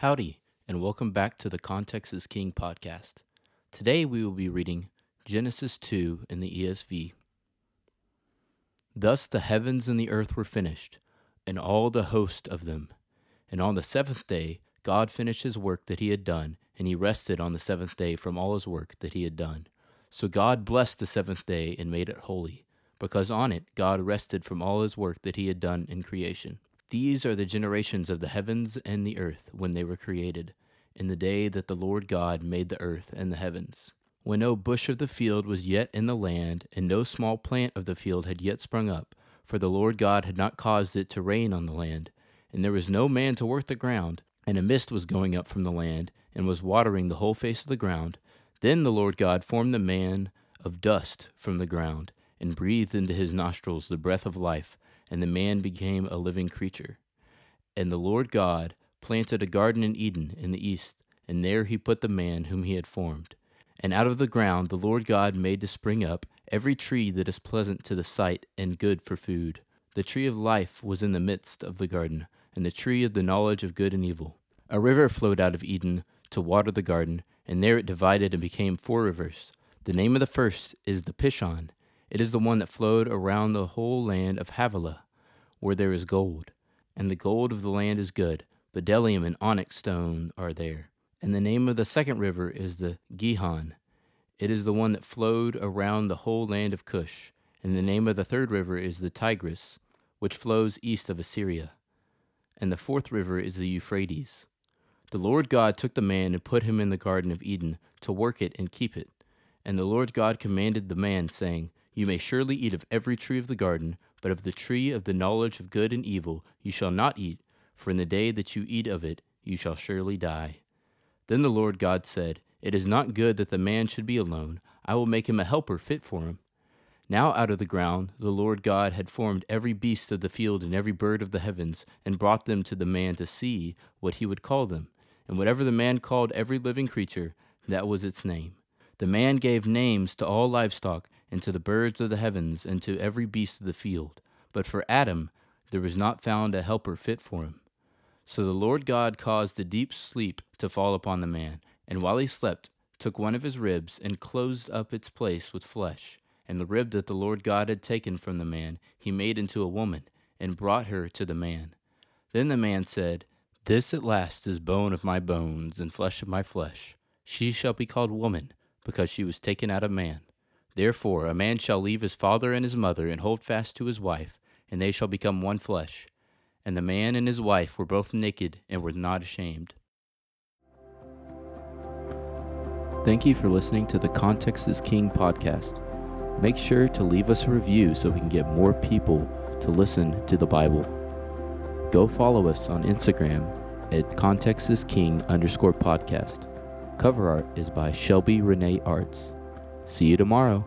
Howdy, and welcome back to the Context is King podcast. Today we will be reading Genesis 2 in the ESV. Thus the heavens and the earth were finished, and all the host of them. And on the seventh day God finished his work that he had done, and he rested on the seventh day from all his work that he had done. So God blessed the seventh day and made it holy, because on it God rested from all his work that he had done in creation. These are the generations of the heavens and the earth when they were created, in the day that the Lord God made the earth and the heavens. When no bush of the field was yet in the land, and no small plant of the field had yet sprung up, for the Lord God had not caused it to rain on the land, and there was no man to work the ground, and a mist was going up from the land, and was watering the whole face of the ground, then the Lord God formed the man of dust from the ground, and breathed into his nostrils the breath of life and the man became a living creature. And the Lord God planted a garden in Eden in the east, and there he put the man whom he had formed. And out of the ground the Lord God made to spring up every tree that is pleasant to the sight and good for food. The tree of life was in the midst of the garden, and the tree of the knowledge of good and evil. A river flowed out of Eden to water the garden, and there it divided and became four rivers. The name of the first is the Pishon, it is the one that flowed around the whole land of Havilah, where there is gold. And the gold of the land is good, bdellium and onyx stone are there. And the name of the second river is the Gihon. It is the one that flowed around the whole land of Cush. And the name of the third river is the Tigris, which flows east of Assyria. And the fourth river is the Euphrates. The Lord God took the man and put him in the Garden of Eden to work it and keep it. And the Lord God commanded the man, saying, you may surely eat of every tree of the garden, but of the tree of the knowledge of good and evil you shall not eat, for in the day that you eat of it you shall surely die. Then the Lord God said, It is not good that the man should be alone. I will make him a helper fit for him. Now out of the ground the Lord God had formed every beast of the field and every bird of the heavens, and brought them to the man to see what he would call them. And whatever the man called every living creature, that was its name. The man gave names to all livestock and to the birds of the heavens, and to every beast of the field. But for Adam there was not found a helper fit for him. So the Lord God caused a deep sleep to fall upon the man, and while he slept, took one of his ribs, and closed up its place with flesh. And the rib that the Lord God had taken from the man, he made into a woman, and brought her to the man. Then the man said, This at last is bone of my bones, and flesh of my flesh. She shall be called woman, because she was taken out of man. Therefore, a man shall leave his father and his mother and hold fast to his wife, and they shall become one flesh. And the man and his wife were both naked and were not ashamed. Thank you for listening to the Context is King podcast. Make sure to leave us a review so we can get more people to listen to the Bible. Go follow us on Instagram at Context is King underscore podcast. Cover art is by Shelby Renee Arts. See you tomorrow.